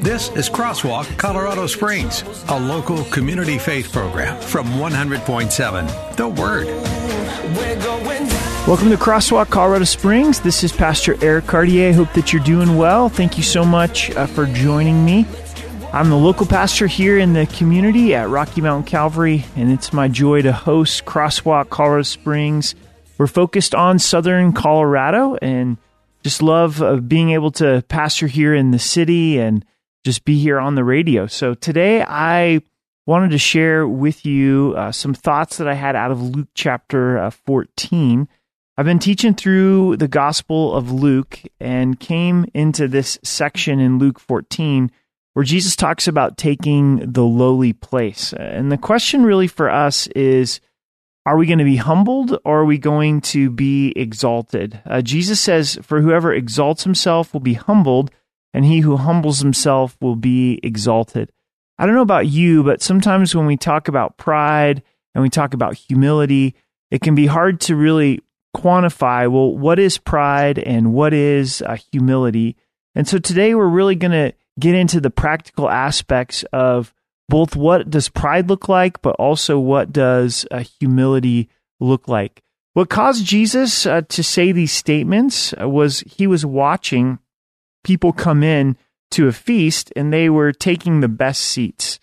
This is Crosswalk Colorado Springs, a local community faith program from 100.7 The Word. we're going. Welcome to Crosswalk Colorado Springs. This is Pastor Eric Cartier. Hope that you're doing well. Thank you so much uh, for joining me. I'm the local pastor here in the community at Rocky Mountain Calvary, and it's my joy to host Crosswalk Colorado Springs. We're focused on southern Colorado and just love uh, being able to pastor here in the city and just be here on the radio. So today I wanted to share with you uh, some thoughts that I had out of Luke chapter uh, 14. I've been teaching through the Gospel of Luke and came into this section in Luke 14 where Jesus talks about taking the lowly place. And the question really for us is are we going to be humbled or are we going to be exalted? Uh, Jesus says, For whoever exalts himself will be humbled, and he who humbles himself will be exalted. I don't know about you, but sometimes when we talk about pride and we talk about humility, it can be hard to really quantify well, what is pride and what is uh, humility? And so today we're really going to get into the practical aspects of both what does pride look like, but also what does uh, humility look like. What caused Jesus uh, to say these statements uh, was he was watching people come in to a feast and they were taking the best seats.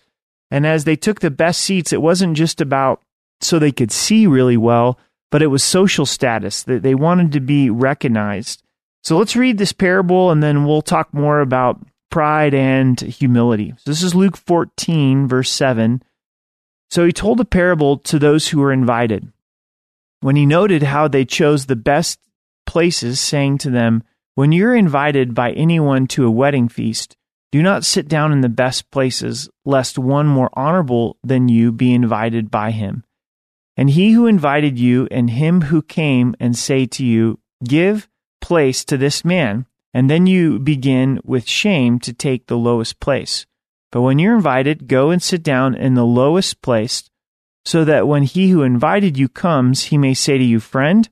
And as they took the best seats, it wasn't just about so they could see really well, but it was social status that they wanted to be recognized. So let's read this parable and then we'll talk more about pride and humility. So this is Luke 14, verse 7. So he told a parable to those who were invited. When he noted how they chose the best places, saying to them, When you're invited by anyone to a wedding feast, do not sit down in the best places, lest one more honorable than you be invited by him. And he who invited you and him who came and say to you, Give place to this man, and then you begin with shame to take the lowest place. But when you're invited, go and sit down in the lowest place, so that when he who invited you comes, he may say to you, Friend,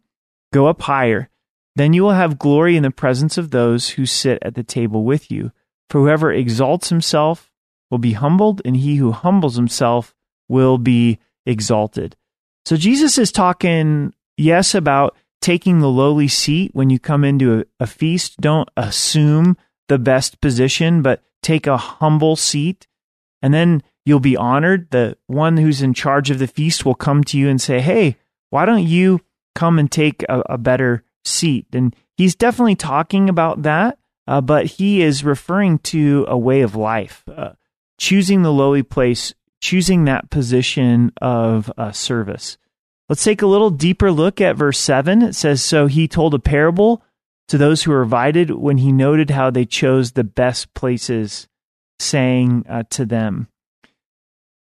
go up higher. Then you will have glory in the presence of those who sit at the table with you. For whoever exalts himself will be humbled, and he who humbles himself will be exalted. So Jesus is talking, yes, about taking the lowly seat when you come into a, a, feast. Don't assume the best position, but take a humble seat. And then you'll be honored. The one who's in charge of the feast will come to you and say, Hey, why don't you come and take a, a better seat? And he's definitely talking about that, uh, but he is referring to a way of life, uh, choosing the lowly place, choosing that position of uh, service. Let's take a little deeper look at verse 7. It says, So he told a parable to those who were invited when he noted how they chose the best places, saying uh, to them,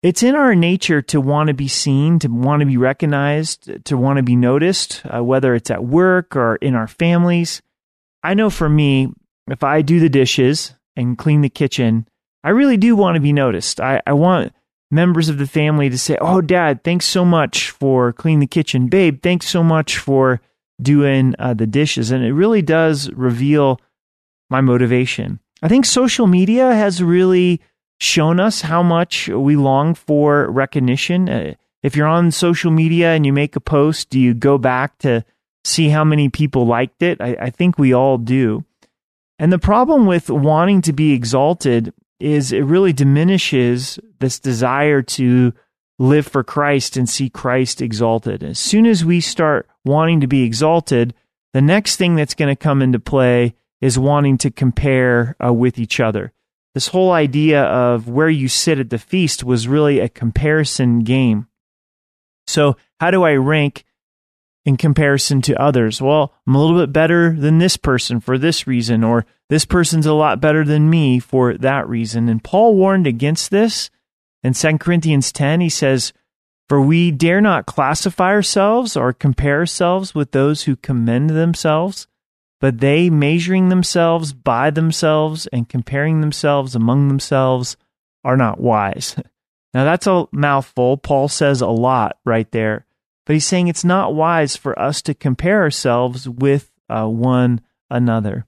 It's in our nature to want to be seen, to want to be recognized, to want to be noticed, uh, whether it's at work or in our families. I know for me, if I do the dishes and clean the kitchen, I really do want to be noticed. I, I want members of the family to say, "Oh, Dad, thanks so much for cleaning the kitchen, babe. Thanks so much for doing uh, the dishes," and it really does reveal my motivation. I think social media has really shown us how much we long for recognition. Uh, if you're on social media and you make a post, do you go back to see how many people liked it? I, I think we all do. And the problem with wanting to be exalted is it really diminishes this desire to live for Christ and see Christ exalted. As soon as we start wanting to be exalted, the next thing that's going to come into play is wanting to compare uh, with each other. This whole idea of where you sit at the feast was really a comparison game. So, how do I rank in comparison to others. Well, I'm a little bit better than this person for this reason, or this person's a lot better than me for that reason. And Paul warned against this in 2 Corinthians 10. He says, For we dare not classify ourselves or compare ourselves with those who commend themselves, but they, measuring themselves by themselves and comparing themselves among themselves, are not wise. Now, that's a mouthful. Paul says a lot right there. But he's saying it's not wise for us to compare ourselves with uh, one another.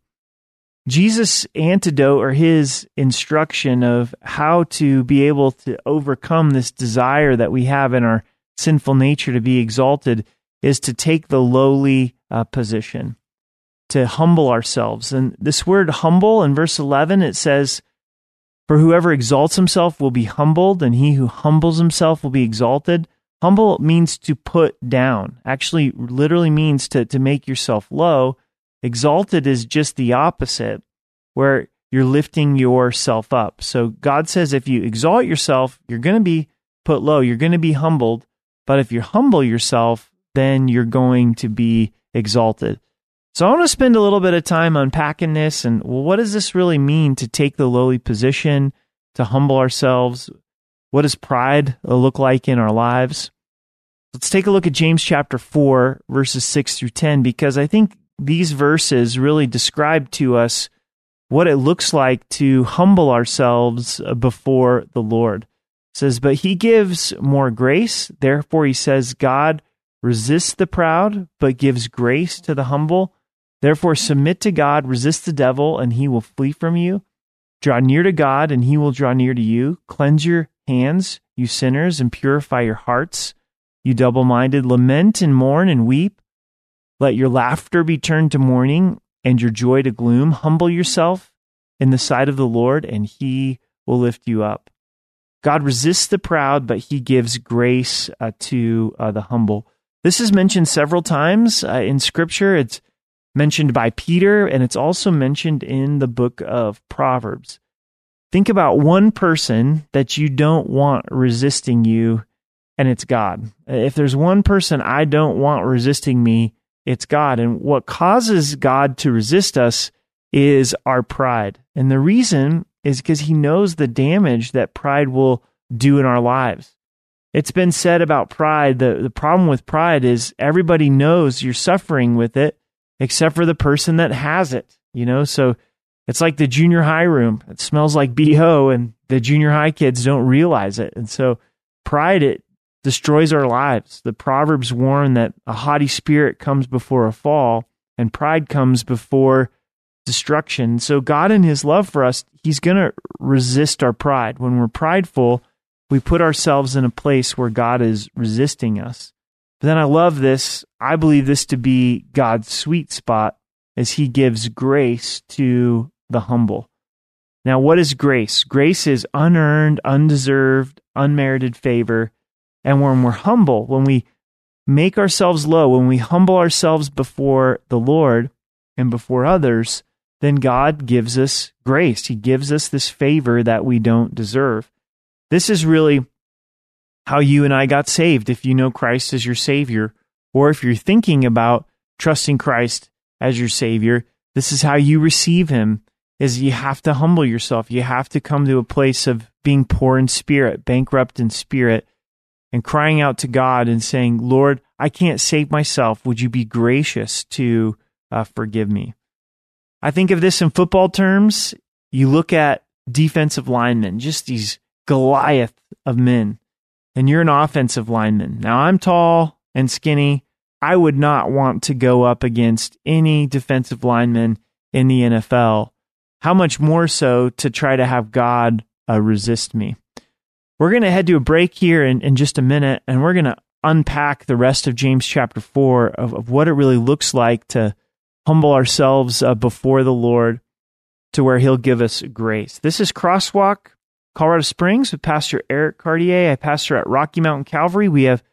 Jesus' antidote or his instruction of how to be able to overcome this desire that we have in our sinful nature to be exalted is to take the lowly uh, position, to humble ourselves. And this word humble in verse 11, it says, For whoever exalts himself will be humbled, and he who humbles himself will be exalted. Humble means to put down, actually, literally means to, to make yourself low. Exalted is just the opposite, where you're lifting yourself up. So God says if you exalt yourself, you're going to be put low, you're going to be humbled. But if you humble yourself, then you're going to be exalted. So I want to spend a little bit of time unpacking this and well, what does this really mean to take the lowly position, to humble ourselves? What does pride look like in our lives? Let's take a look at James chapter 4, verses 6 through 10, because I think these verses really describe to us what it looks like to humble ourselves before the Lord. It says, But he gives more grace. Therefore, he says, God resists the proud, but gives grace to the humble. Therefore, submit to God, resist the devil, and he will flee from you. Draw near to God, and he will draw near to you. Cleanse your hands, you sinners, and purify your hearts, you double minded. Lament and mourn and weep. Let your laughter be turned to mourning and your joy to gloom. Humble yourself in the sight of the Lord, and he will lift you up. God resists the proud, but he gives grace uh, to uh, the humble. This is mentioned several times uh, in Scripture. It's mentioned by Peter, and it's also mentioned in the book of Proverbs. Think about one person that you don't want resisting you, and it's God. If there's one person I don't want resisting me, it's God. And what causes God to resist us is our pride. And the reason is because he knows the damage that pride will do in our lives. It's been said about pride the, the problem with pride is everybody knows you're suffering with it except for the person that has it. You know, so it's like the junior high room. It smells like BO and the junior high kids don't realize it. And so pride it destroys our lives. The proverbs warn that a haughty spirit comes before a fall and pride comes before destruction. So God in his love for us, he's going to resist our pride. When we're prideful, we put ourselves in a place where God is resisting us. But then I love this. I believe this to be God's sweet spot as he gives grace to the humble. Now, what is grace? Grace is unearned, undeserved, unmerited favor. And when we're humble, when we make ourselves low, when we humble ourselves before the Lord and before others, then God gives us grace. He gives us this favor that we don't deserve. This is really how you and I got saved if you know Christ as your Savior, or if you're thinking about trusting Christ as your Savior, this is how you receive Him is you have to humble yourself. You have to come to a place of being poor in spirit, bankrupt in spirit, and crying out to God and saying, Lord, I can't save myself. Would you be gracious to uh, forgive me? I think of this in football terms. You look at defensive linemen, just these Goliath of men, and you're an offensive lineman. Now, I'm tall and skinny. I would not want to go up against any defensive lineman in the NFL how much more so to try to have God uh, resist me? We're going to head to a break here in, in just a minute, and we're going to unpack the rest of James chapter 4 of, of what it really looks like to humble ourselves uh, before the Lord to where He'll give us grace. This is Crosswalk, Colorado Springs, with Pastor Eric Cartier. I pastor at Rocky Mountain Calvary. We have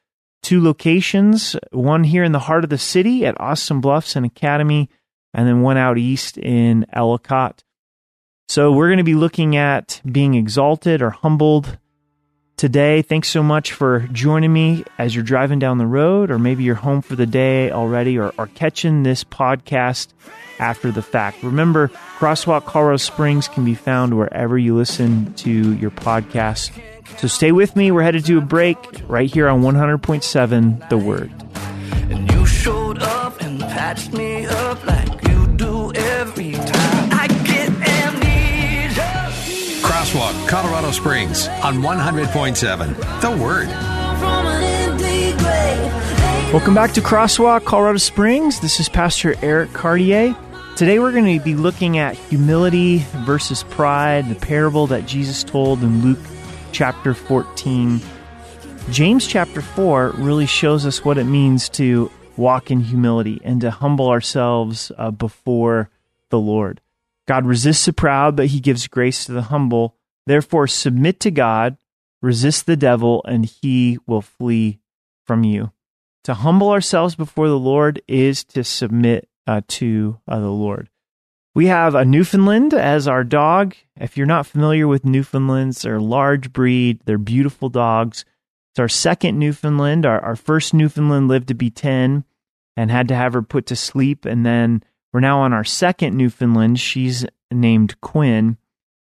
two locations one here in the heart of the city at Austin Bluffs and Academy, and then one out east in Ellicott. So we're going to be looking at being exalted or humbled today. Thanks so much for joining me as you're driving down the road, or maybe you're home for the day already, or, or catching this podcast after the fact. Remember, Crosswalk Colorado Springs can be found wherever you listen to your podcast. So stay with me. We're headed to a break right here on 100.7 The Word. And you showed up and patched me up like Crosswalk, Colorado Springs on 100.7. The Word. Welcome back to Crosswalk, Colorado Springs. This is Pastor Eric Cartier. Today we're going to be looking at humility versus pride, the parable that Jesus told in Luke chapter 14. James chapter 4 really shows us what it means to walk in humility and to humble ourselves uh, before the Lord. God resists the proud, but he gives grace to the humble. Therefore, submit to God, resist the devil, and he will flee from you. To humble ourselves before the Lord is to submit uh, to uh, the Lord. We have a Newfoundland as our dog. If you're not familiar with Newfoundlands, they're a large breed, they're beautiful dogs. It's our second Newfoundland. Our, our first Newfoundland lived to be 10 and had to have her put to sleep. And then we're now on our second Newfoundland. She's named Quinn.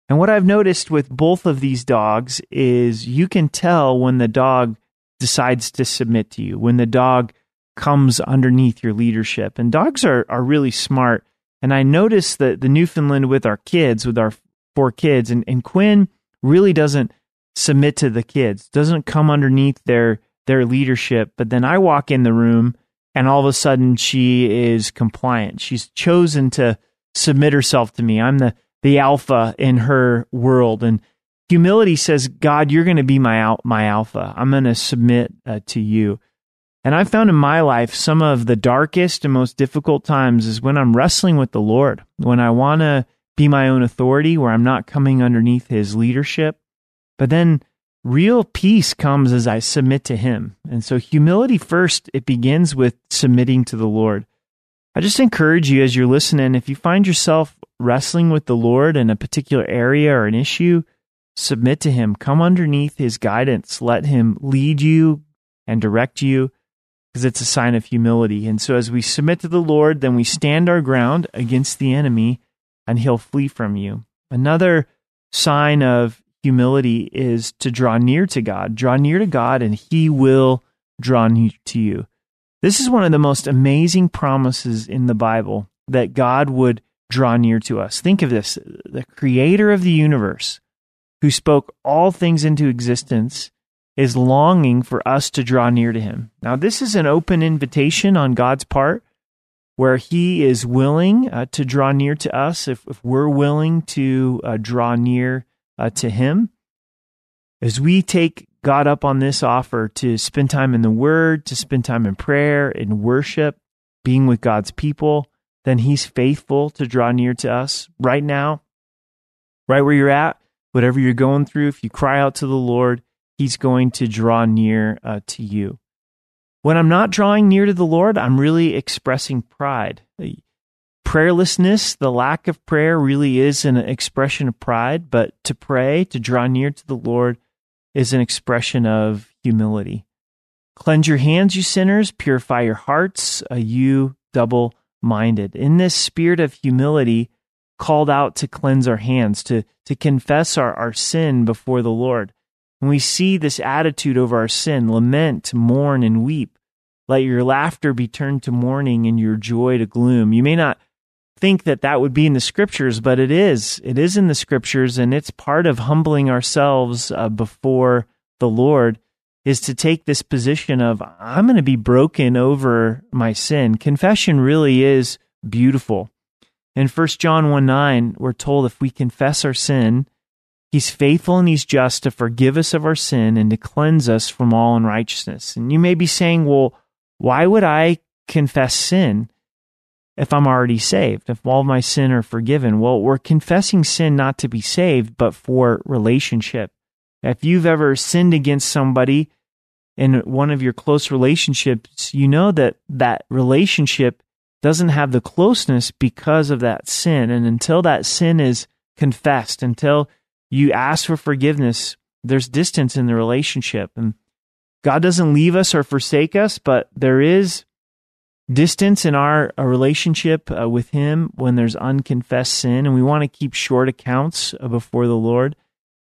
And what I've noticed with both of these dogs is you can tell when the dog decides to submit to you, when the dog comes underneath your leadership. And dogs are, are really smart. And I noticed that the Newfoundland with our kids, with our four kids, and, and Quinn really doesn't submit to the kids, doesn't come underneath their their leadership. But then I walk in the room and all of a sudden she is compliant. She's chosen to submit herself to me. I'm the the alpha in her world and humility says, God, you're going to be my al- my alpha. I'm going to submit uh, to you. And I found in my life some of the darkest and most difficult times is when I'm wrestling with the Lord, when I want to be my own authority, where I'm not coming underneath his leadership. But then real peace comes as I submit to him. And so humility first, it begins with submitting to the Lord. I just encourage you as you're listening, if you find yourself wrestling with the Lord in a particular area or an issue, submit to him. Come underneath his guidance. Let him lead you and direct you because it's a sign of humility. And so as we submit to the Lord, then we stand our ground against the enemy and he'll flee from you. Another sign of humility is to draw near to God. Draw near to God and he will draw near to you. This is one of the most amazing promises in the Bible that God would draw near to us. Think of this the creator of the universe, who spoke all things into existence, is longing for us to draw near to him. Now, this is an open invitation on God's part where he is willing uh, to draw near to us if, if we're willing to uh, draw near uh, to him. As we take God up on this offer to spend time in the Word, to spend time in prayer, in worship, being with God's people, then He's faithful to draw near to us right now, right where you're at, whatever you're going through. If you cry out to the Lord, He's going to draw near uh, to you. When I'm not drawing near to the Lord, I'm really expressing pride. Prayerlessness, the lack of prayer, really is an expression of pride, but to pray, to draw near to the Lord, is an expression of humility. Cleanse your hands, you sinners, purify your hearts, uh, you double minded. In this spirit of humility, called out to cleanse our hands, to, to confess our, our sin before the Lord. When we see this attitude over our sin, lament, mourn, and weep. Let your laughter be turned to mourning and your joy to gloom. You may not think that that would be in the scriptures, but it is. It is in the scriptures, and it's part of humbling ourselves uh, before the Lord is to take this position of I'm going to be broken over my sin. Confession really is beautiful. In 1 John 1 9, we're told if we confess our sin, He's faithful and he's just to forgive us of our sin and to cleanse us from all unrighteousness. And you may be saying, well, why would I confess sin if I'm already saved? If all my sin are forgiven? Well, we're confessing sin not to be saved, but for relationship. If you've ever sinned against somebody in one of your close relationships, you know that that relationship doesn't have the closeness because of that sin. And until that sin is confessed, until you ask for forgiveness, there's distance in the relationship. And God doesn't leave us or forsake us, but there is distance in our, relationship uh, with Him when there's unconfessed sin, and we want to keep short accounts uh, before the Lord.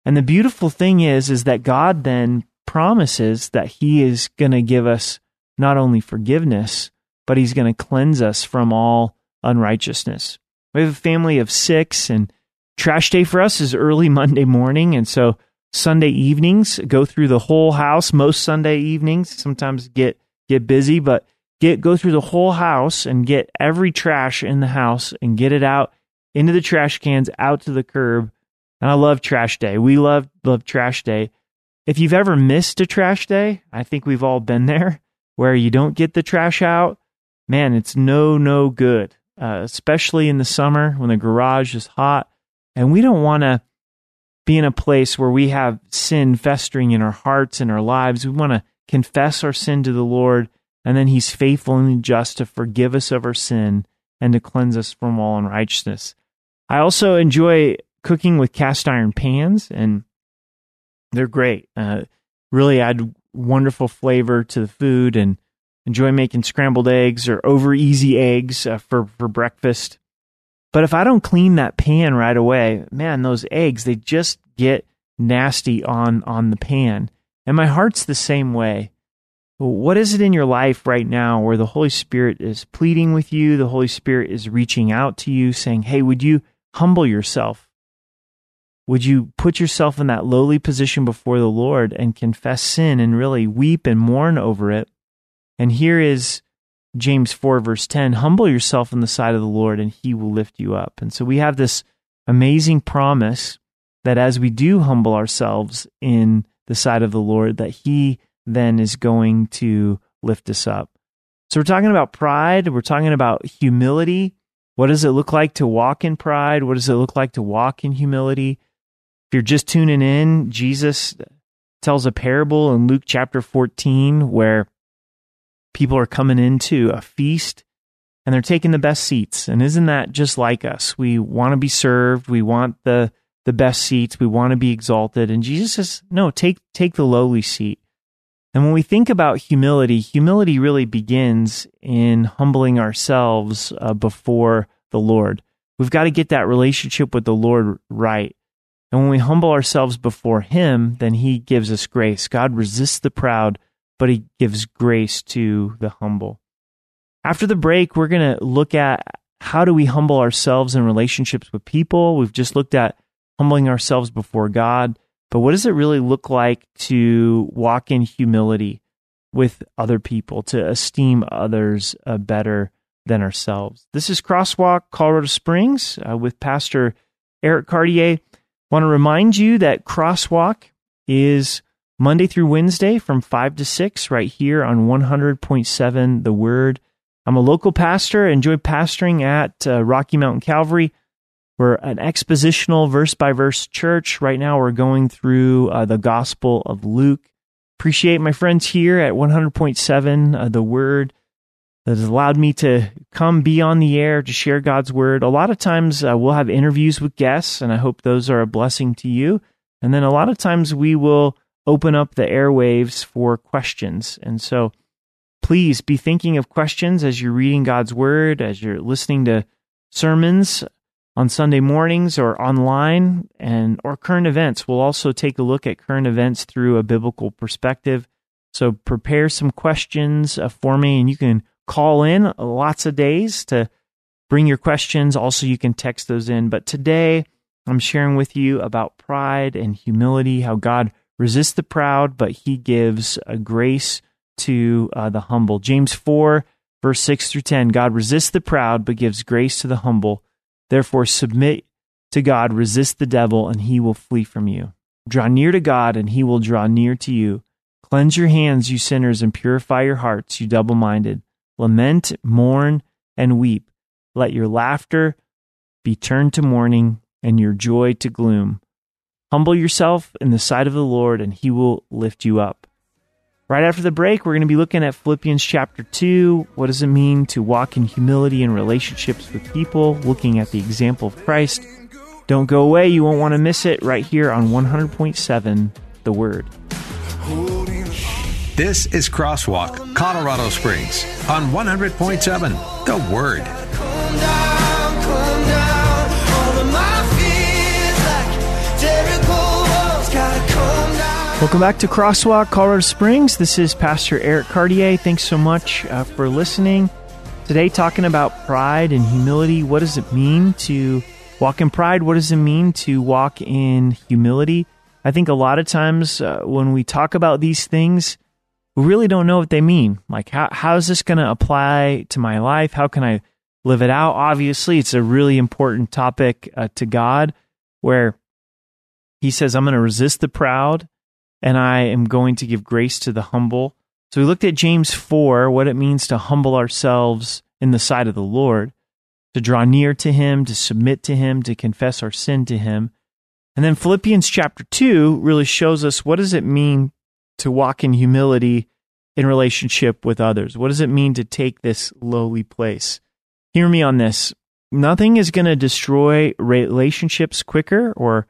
And the beautiful thing is, is that God then promises that He is going to give us not only forgiveness, but He's going to cleanse us from all unrighteousness. We have a family of six, and trash day for us is early Monday morning. And so Sunday evenings go through the whole house. Most Sunday evenings sometimes get get busy, but get go through the whole house and get every trash in the house and get it out into the trash cans, out to the curb. And I love trash day. We love love trash day. If you've ever missed a trash day, I think we've all been there where you don't get the trash out. Man, it's no no good uh, especially in the summer when the garage is hot. And we don't want to be in a place where we have sin festering in our hearts and our lives. We want to confess our sin to the Lord, and then He's faithful and just to forgive us of our sin and to cleanse us from all unrighteousness. I also enjoy cooking with cast iron pans, and they're great. Uh, really add wonderful flavor to the food and enjoy making scrambled eggs or over easy eggs uh, for, for breakfast. But if I don't clean that pan right away, man, those eggs, they just get nasty on, on the pan. And my heart's the same way. What is it in your life right now where the Holy Spirit is pleading with you? The Holy Spirit is reaching out to you saying, Hey, would you humble yourself? Would you put yourself in that lowly position before the Lord and confess sin and really weep and mourn over it? And here is James 4, verse 10 Humble yourself in the sight of the Lord, and he will lift you up. And so we have this amazing promise that as we do humble ourselves in the sight of the Lord, that he then is going to lift us up. So we're talking about pride, we're talking about humility. What does it look like to walk in pride? What does it look like to walk in humility? If you're just tuning in, Jesus tells a parable in Luke chapter 14 where people are coming into a feast and they're taking the best seats. And isn't that just like us? We want to be served. We want the the best seats. We want to be exalted. And Jesus says, "No, take take the lowly seat." And when we think about humility, humility really begins in humbling ourselves uh, before the Lord. We've got to get that relationship with the Lord right. And when we humble ourselves before Him, then He gives us grace. God resists the proud, but he gives grace to the humble. After the break, we're going to look at how do we humble ourselves in relationships with people. We've just looked at humbling ourselves before God, but what does it really look like to walk in humility with other people, to esteem others uh, better than ourselves? This is Crosswalk Colorado Springs uh, with Pastor Eric Cartier. Want to remind you that Crosswalk is Monday through Wednesday from 5 to 6 right here on 100.7 The Word. I'm a local pastor, enjoy pastoring at uh, Rocky Mountain Calvary. We're an expositional verse by verse church. Right now we're going through uh, the Gospel of Luke. Appreciate my friends here at 100.7 uh, The Word that has allowed me to come be on the air to share God's Word. A lot of times uh, we'll have interviews with guests, and I hope those are a blessing to you. And then a lot of times we will open up the airwaves for questions. And so please be thinking of questions as you're reading God's word, as you're listening to sermons on Sunday mornings or online and or current events. We'll also take a look at current events through a biblical perspective. So prepare some questions uh, for me and you can call in lots of days to bring your questions. Also you can text those in, but today I'm sharing with you about pride and humility, how God resists the proud, but he gives a grace to uh, the humble. James 4, verse 6 through 10 God resists the proud, but gives grace to the humble. Therefore, submit to God, resist the devil, and he will flee from you. Draw near to God, and he will draw near to you. Cleanse your hands, you sinners, and purify your hearts, you double minded. Lament, mourn, and weep. Let your laughter be turned to mourning, and your joy to gloom. Humble yourself in the sight of the Lord, and he will lift you up. Right after the break, we're going to be looking at Philippians chapter 2. What does it mean to walk in humility in relationships with people, looking at the example of Christ? Don't go away. You won't want to miss it right here on 100.7 the Word. This is Crosswalk, Colorado Springs, on 100.7 The Word. Welcome back to Crosswalk, Colorado Springs. This is Pastor Eric Cartier. Thanks so much uh, for listening. Today, talking about pride and humility. What does it mean to walk in pride? What does it mean to walk in humility? I think a lot of times uh, when we talk about these things, we really don't know what they mean. Like, how, how is this going to apply to my life? How can I live it out? Obviously, it's a really important topic uh, to God where He says, I'm going to resist the proud and I am going to give grace to the humble. So we looked at James 4, what it means to humble ourselves in the sight of the Lord, to draw near to Him, to submit to Him, to confess our sin to Him. And then Philippians chapter 2 really shows us what does it mean to walk in humility in relationship with others? What does it mean to take this lowly place? Hear me on this. Nothing is going to destroy relationships quicker or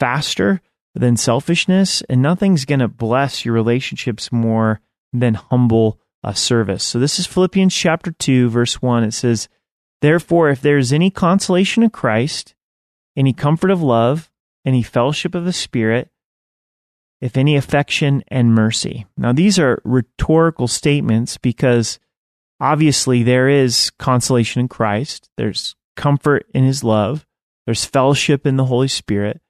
faster than selfishness, and nothing's going to bless your relationships more than humble uh, service. So this is Philippians chapter 2, verse 1. It says, Therefore, if there is any consolation in Christ, any comfort of love, any fellowship of the Spirit, if any affection and mercy. Now, these are rhetorical statements because obviously there is consolation in Christ, there's comfort in His love, there's fellowship in the Holy Spirit,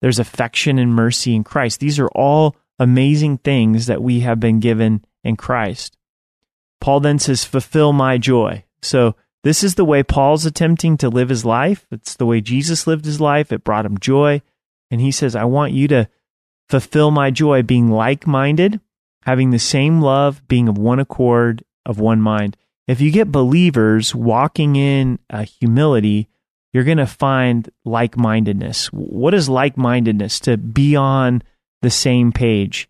there's affection and mercy in Christ. These are all amazing things that we have been given in Christ. Paul then says, Fulfill my joy. So, this is the way Paul's attempting to live his life. It's the way Jesus lived his life. It brought him joy. And he says, I want you to fulfill my joy, being like minded, having the same love, being of one accord, of one mind. If you get believers walking in humility, you're going to find like mindedness. What is like mindedness? To be on the same page.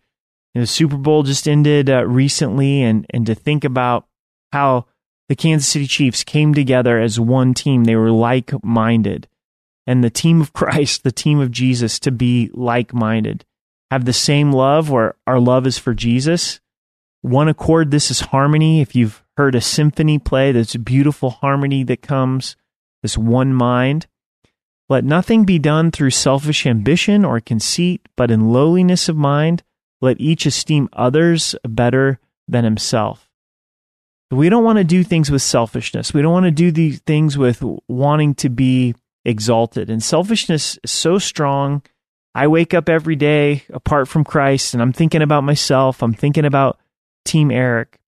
the Super Bowl just ended uh, recently, and, and to think about how the Kansas City Chiefs came together as one team, they were like minded. And the team of Christ, the team of Jesus, to be like minded, have the same love, where our love is for Jesus. One accord, this is harmony. If you've heard a symphony play, there's beautiful harmony that comes this one mind. Let nothing be done through selfish ambition or conceit, but in lowliness of mind, let each esteem others better than himself. We don't want to do things with selfishness. We don't want to do these things with wanting to be exalted. And selfishness is so strong. I wake up every day apart from Christ and I'm thinking about myself. I'm thinking about Team Eric.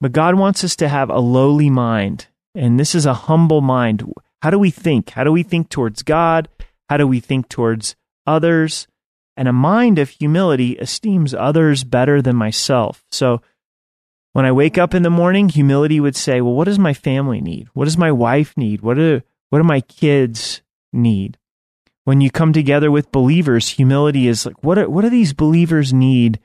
But God wants us to have a lowly mind. And this is a humble mind. How do we think? How do we think towards God? How do we think towards others? And a mind of humility esteems others better than myself. So when I wake up in the morning, humility would say, well, what does my family need? What does my wife need? What do, what do my kids need? When you come together with believers, humility is like, what, are, what do these believers need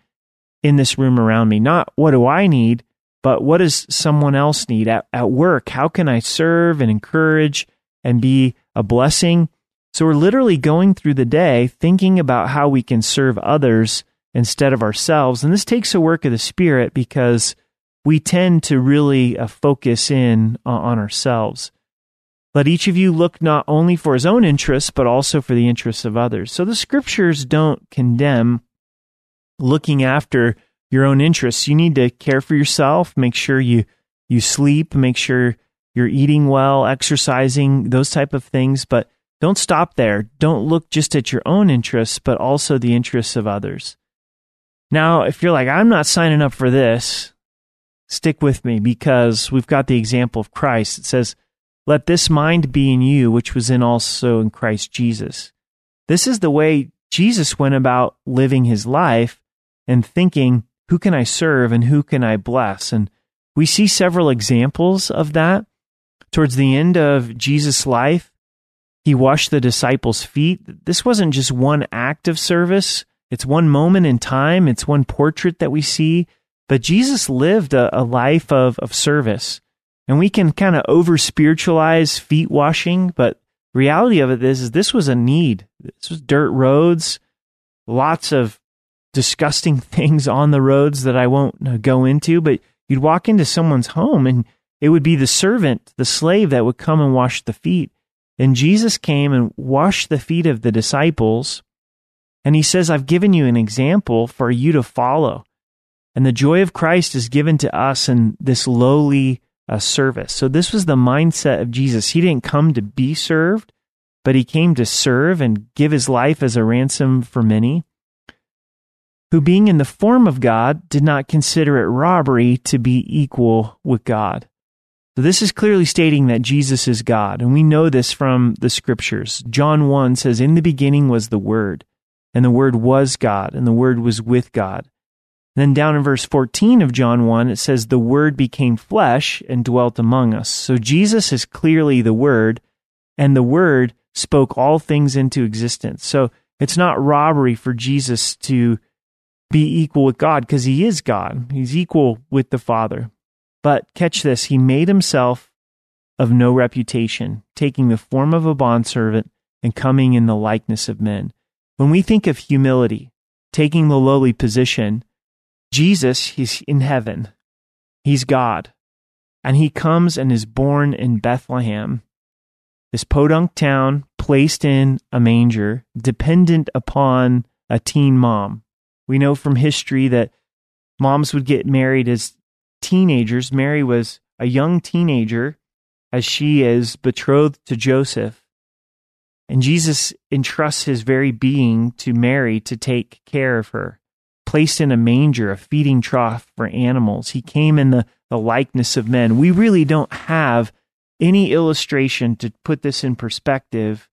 in this room around me? Not what do I need, but what does someone else need at, at work? How can I serve and encourage and be a blessing. So we're literally going through the day thinking about how we can serve others instead of ourselves. And this takes a work of the Spirit because we tend to really uh, focus in uh, on ourselves. Let each of you look not only for his own interests, but also for the interests of others. So the scriptures don't condemn looking after your own interests. You need to care for yourself, make sure you, you sleep, make sure you're eating well, exercising, those type of things, but don't stop there. Don't look just at your own interests, but also the interests of others. Now, if you're like, I'm not signing up for this, stick with me because we've got the example of Christ. It says, Let this mind be in you, which was in also in Christ Jesus. This is the way Jesus went about living his life and thinking, Who can I serve and who can I bless? And we see several examples of that. Towards the end of Jesus' life, he washed the disciples' feet. This wasn't just one act of service, it's one moment in time, it's one portrait that we see. But Jesus lived a, a life of, of service. And we can kind of over spiritualize feet washing, but reality of it is, is this was a need. This was dirt roads, lots of disgusting things on the roads that I won't uh, go into, but you'd walk into someone's home and it would be the servant, the slave that would come and wash the feet. And Jesus came and washed the feet of the disciples. And he says, I've given you an example for you to follow. And the joy of Christ is given to us in this lowly uh, service. So this was the mindset of Jesus. He didn't come to be served, but he came to serve and give his life as a ransom for many. Who, being in the form of God, did not consider it robbery to be equal with God. So this is clearly stating that Jesus is God, and we know this from the scriptures. John 1 says, In the beginning was the Word, and the Word was God, and the Word was with God. Then down in verse 14 of John 1, it says, The Word became flesh and dwelt among us. So Jesus is clearly the Word, and the Word spoke all things into existence. So it's not robbery for Jesus to be equal with God because he is God. He's equal with the Father. But catch this, he made himself of no reputation, taking the form of a bondservant and coming in the likeness of men. When we think of humility, taking the lowly position, Jesus, he's in heaven. He's God. And he comes and is born in Bethlehem, this podunk town placed in a manger, dependent upon a teen mom. We know from history that moms would get married as teenagers. Mary was a young teenager as she is betrothed to Joseph. And Jesus entrusts his very being to Mary to take care of her. Placed in a manger, a feeding trough for animals. He came in the, the likeness of men. We really don't have any illustration to put this in perspective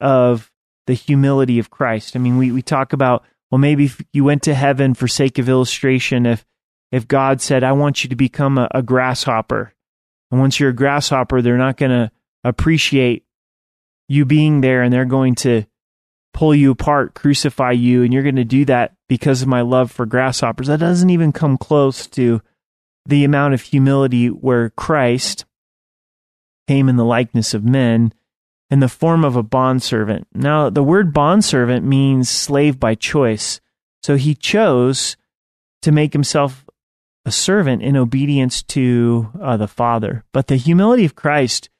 of the humility of Christ. I mean, we, we talk about, well, maybe you went to heaven for sake of illustration, if if God said, I want you to become a, a grasshopper. And once you're a grasshopper, they're not going to appreciate you being there and they're going to pull you apart, crucify you, and you're going to do that because of my love for grasshoppers. That doesn't even come close to the amount of humility where Christ came in the likeness of men in the form of a bondservant. Now, the word bondservant means slave by choice. So he chose to make himself a servant in obedience to uh, the Father. But the humility of Christ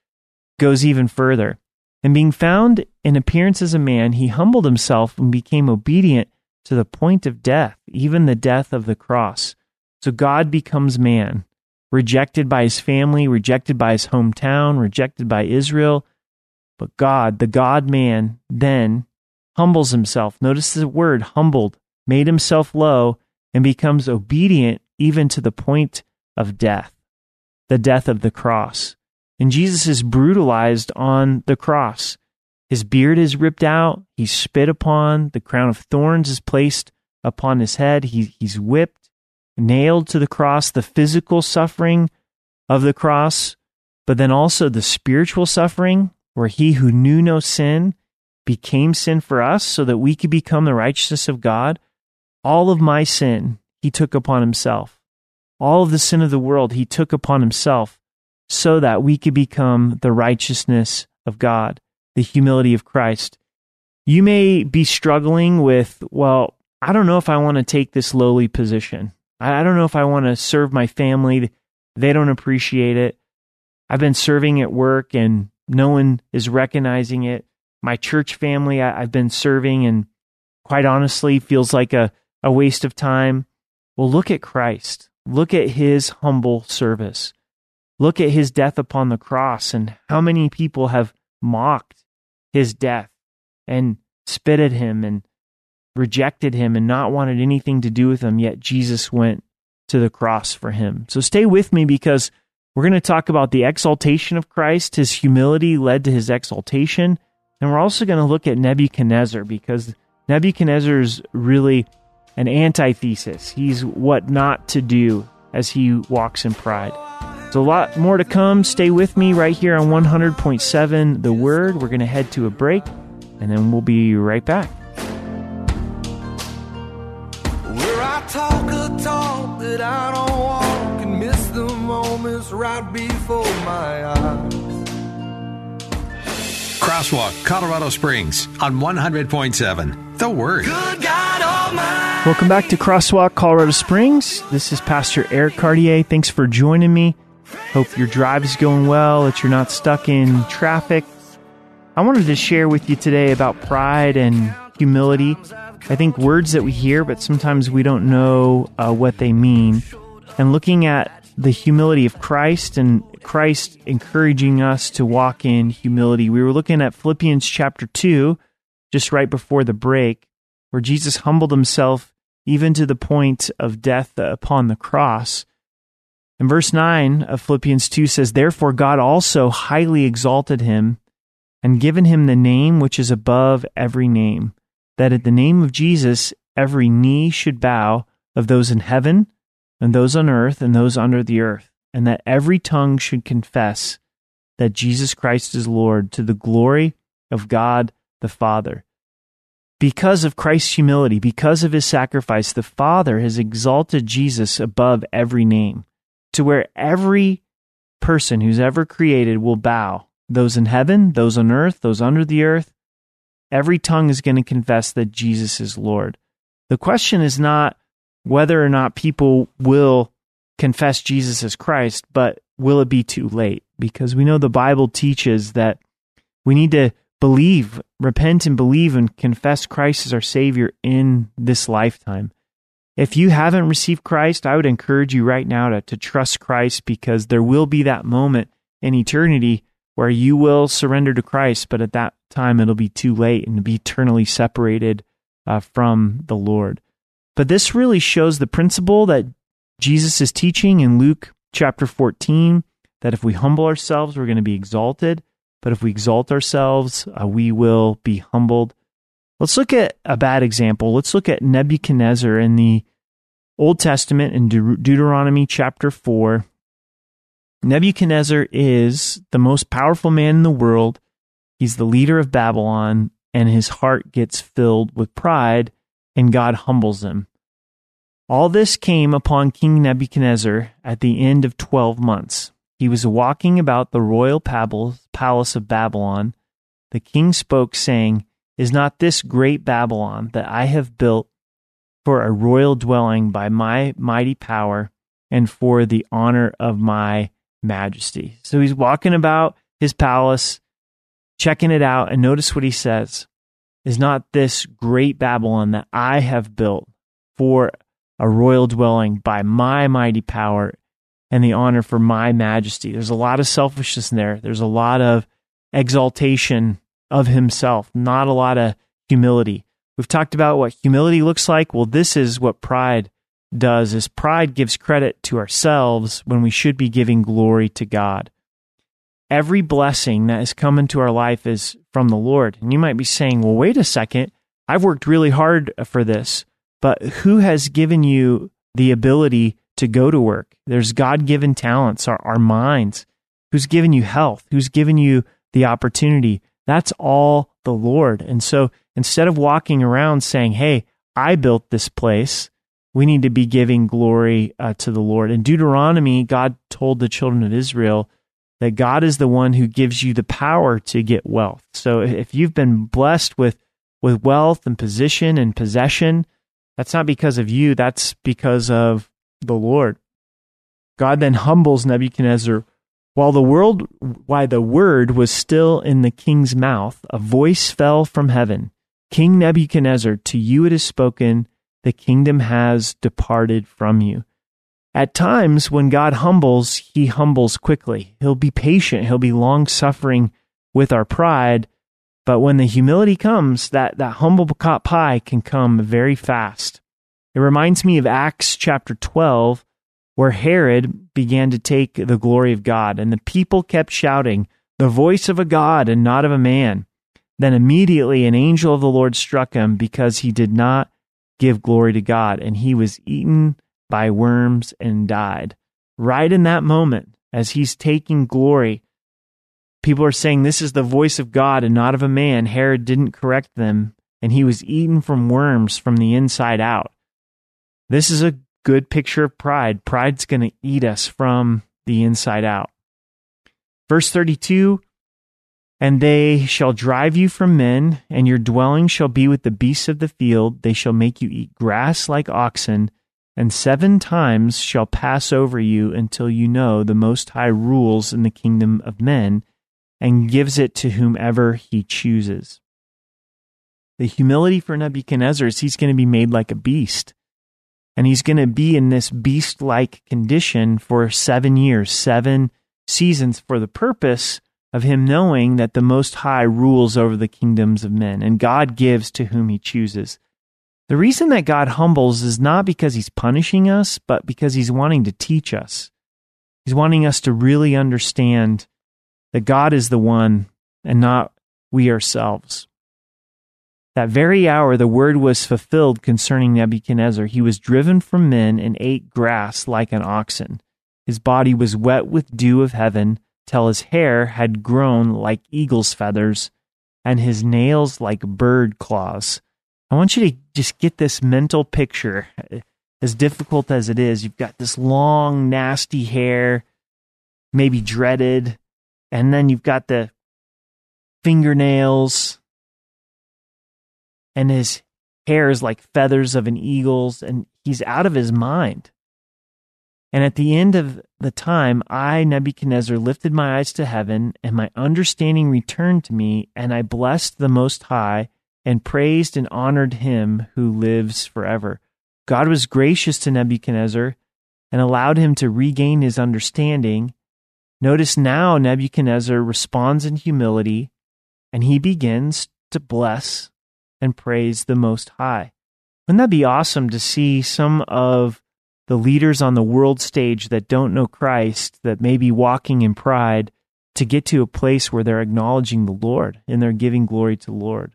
goes even further. And being found in appearance as a man, he humbled himself and became obedient to the point of death, even the death of the cross. So God becomes man, rejected by his family, rejected by his hometown, rejected by Israel. But God, the God man, then humbles himself. Notice the word humbled, made himself low, and becomes obedient even to the point of death, the death of the cross. And Jesus is brutalized on the cross. His beard is ripped out, he's spit upon, the crown of thorns is placed upon his head, he, he's whipped, nailed to the cross, the physical suffering of the cross, but then also the spiritual suffering, where he who knew no sin became sin for us so that we could become the righteousness of God. All of my sin he took upon himself. All of the sin of the world he took upon himself so that we could become the righteousness of God, the humility of Christ. You may be struggling with, well, I don't know if I want to take this lowly position. I don't know if I want to serve my family. They don't appreciate it. I've been serving at work and no one is recognizing it. My church family, I've been serving and quite honestly feels like a, a waste of time. Well, look at Christ. Look at his humble service. Look at his death upon the cross and how many people have mocked his death and spit at him and rejected him and not wanted anything to do with him, yet Jesus went to the cross for him. So stay with me because we're going to talk about the exaltation of Christ. His humility led to his exaltation. And we're also going to look at Nebuchadnezzar because Nebuchadnezzar is really an antithesis. He's what not to do as he walks in pride. There's a lot more to come. Stay with me right here on 100.7 The Word. We're going to head to a break and then we'll be right back. Where I talk a talk that I don't walk and miss the moments right before my eyes. Crosswalk, Colorado Springs on 100.7 The Word. Good God Almighty. Welcome back to Crosswalk Colorado Springs. This is Pastor Eric Cartier. Thanks for joining me. Hope your drive is going well, that you're not stuck in traffic. I wanted to share with you today about pride and humility. I think words that we hear, but sometimes we don't know uh, what they mean. And looking at the humility of Christ and Christ encouraging us to walk in humility. We were looking at Philippians chapter 2, just right before the break, where Jesus humbled himself even to the point of death upon the cross. And verse 9 of Philippians 2 says, Therefore God also highly exalted him and given him the name which is above every name, that at the name of Jesus every knee should bow of those in heaven and those on earth and those under the earth, and that every tongue should confess that Jesus Christ is Lord to the glory of God the Father. Because of Christ's humility, because of his sacrifice, the Father has exalted Jesus above every name, to where every person who's ever created will bow those in heaven, those on earth, those under the earth. Every tongue is going to confess that Jesus is Lord. The question is not whether or not people will confess Jesus as Christ, but will it be too late? Because we know the Bible teaches that we need to believe, repent and believe and confess Christ as our Savior in this lifetime. If you haven't received Christ, I would encourage you right now to, to trust Christ because there will be that moment in eternity where you will surrender to Christ, but at that time it'll be too late and be eternally separated uh, from the Lord. But this really shows the principle that Jesus is teaching in Luke chapter 14 that if we humble ourselves, we're going to be exalted. But if we exalt ourselves, uh, we will be humbled. Let's look at a bad example. Let's look at Nebuchadnezzar in the Old Testament in De- Deuteronomy chapter 4. Nebuchadnezzar is the most powerful man in the world. He's the leader of Babylon, and his heart gets filled with pride, and God humbles him. All this came upon King Nebuchadnezzar at the end of 12 months. He was walking about the royal palace of Babylon. The king spoke, saying, Is not this great Babylon that I have built for a royal dwelling by my mighty power and for the honor of my majesty? So he's walking about his palace, checking it out, and notice what he says Is not this great Babylon that I have built for a royal dwelling by my mighty power and the honor for my majesty. There's a lot of selfishness in there. There's a lot of exaltation of himself, not a lot of humility. We've talked about what humility looks like. Well, this is what pride does is pride gives credit to ourselves when we should be giving glory to God. Every blessing that has come into our life is from the Lord. And you might be saying, well, wait a second. I've worked really hard for this, but who has given you the ability to go to work. There's God given talents, our, our minds. Who's given you health? Who's given you the opportunity? That's all the Lord. And so instead of walking around saying, Hey, I built this place, we need to be giving glory uh, to the Lord. In Deuteronomy, God told the children of Israel that God is the one who gives you the power to get wealth. So if you've been blessed with, with wealth and position and possession, that's not because of you, that's because of the Lord. God then humbles Nebuchadnezzar. While the world, while the word was still in the king's mouth, a voice fell from heaven. King Nebuchadnezzar, to you it is spoken, the kingdom has departed from you. At times, when God humbles, he humbles quickly. He'll be patient. He'll be long suffering with our pride. But when the humility comes, that, that humble pie can come very fast. It reminds me of Acts chapter 12, where Herod began to take the glory of God, and the people kept shouting, The voice of a God and not of a man. Then immediately an angel of the Lord struck him because he did not give glory to God, and he was eaten by worms and died. Right in that moment, as he's taking glory, people are saying, This is the voice of God and not of a man. Herod didn't correct them, and he was eaten from worms from the inside out. This is a good picture of pride. Pride's going to eat us from the inside out. Verse 32 And they shall drive you from men, and your dwelling shall be with the beasts of the field. They shall make you eat grass like oxen, and seven times shall pass over you until you know the Most High rules in the kingdom of men and gives it to whomever he chooses. The humility for Nebuchadnezzar is he's going to be made like a beast. And he's going to be in this beast like condition for seven years, seven seasons, for the purpose of him knowing that the Most High rules over the kingdoms of men, and God gives to whom he chooses. The reason that God humbles is not because he's punishing us, but because he's wanting to teach us. He's wanting us to really understand that God is the one and not we ourselves. That very hour the word was fulfilled concerning Nebuchadnezzar. He was driven from men and ate grass like an oxen. His body was wet with dew of heaven till his hair had grown like eagle's feathers and his nails like bird claws. I want you to just get this mental picture. As difficult as it is, you've got this long, nasty hair, maybe dreaded, and then you've got the fingernails, and his hair is like feathers of an eagle's, and he's out of his mind. And at the end of the time, I, Nebuchadnezzar, lifted my eyes to heaven, and my understanding returned to me, and I blessed the Most High, and praised and honored him who lives forever. God was gracious to Nebuchadnezzar and allowed him to regain his understanding. Notice now Nebuchadnezzar responds in humility, and he begins to bless and praise the Most High. Wouldn't that be awesome to see some of the leaders on the world stage that don't know Christ, that may be walking in pride, to get to a place where they're acknowledging the Lord and they're giving glory to the Lord.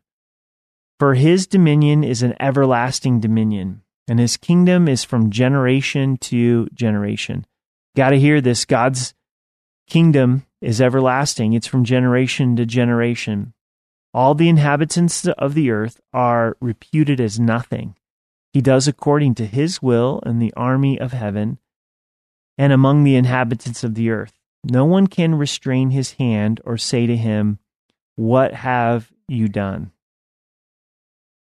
For his dominion is an everlasting dominion, and his kingdom is from generation to generation. Got to hear this God's kingdom is everlasting, it's from generation to generation. All the inhabitants of the earth are reputed as nothing. He does according to his will in the army of heaven and among the inhabitants of the earth. No one can restrain his hand or say to him, What have you done?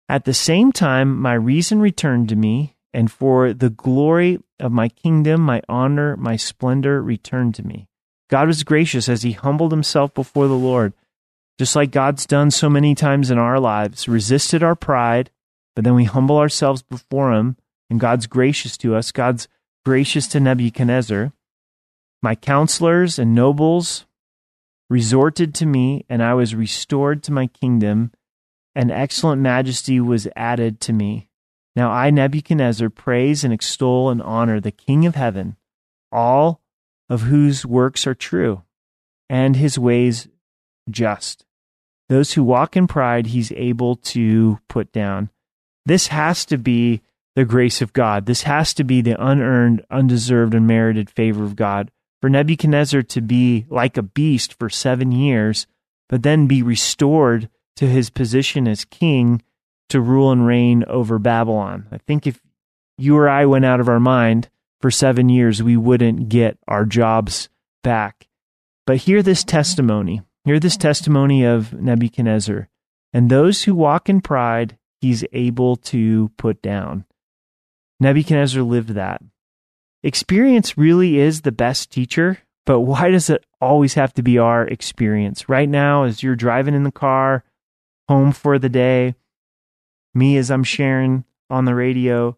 At the same time, my reason returned to me, and for the glory of my kingdom, my honor, my splendor returned to me. God was gracious as he humbled himself before the Lord, just like God's done so many times in our lives, resisted our pride, but then we humble ourselves before Him, and God's gracious to us. God's gracious to Nebuchadnezzar. My counselors and nobles resorted to me, and I was restored to my kingdom, and excellent majesty was added to me. Now I, Nebuchadnezzar, praise and extol and honor the King of heaven, all of whose works are true, and his ways just. Those who walk in pride, he's able to put down. This has to be the grace of God. This has to be the unearned, undeserved, unmerited favor of God. For Nebuchadnezzar to be like a beast for seven years, but then be restored to his position as king to rule and reign over Babylon. I think if you or I went out of our mind for seven years, we wouldn't get our jobs back. But hear this testimony. Hear this testimony of Nebuchadnezzar. And those who walk in pride he's able to put down. Nebuchadnezzar lived that. Experience really is the best teacher, but why does it always have to be our experience? Right now, as you're driving in the car, home for the day, me as I'm sharing on the radio,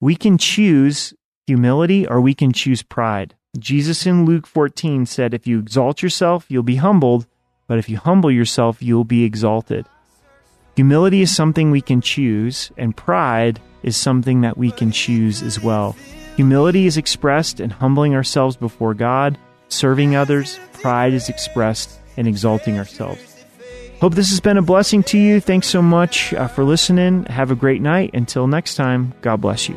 we can choose humility or we can choose pride. Jesus in Luke 14 said, If you exalt yourself, you'll be humbled, but if you humble yourself, you'll be exalted. Humility is something we can choose, and pride is something that we can choose as well. Humility is expressed in humbling ourselves before God, serving others. Pride is expressed in exalting ourselves. Hope this has been a blessing to you. Thanks so much uh, for listening. Have a great night. Until next time, God bless you.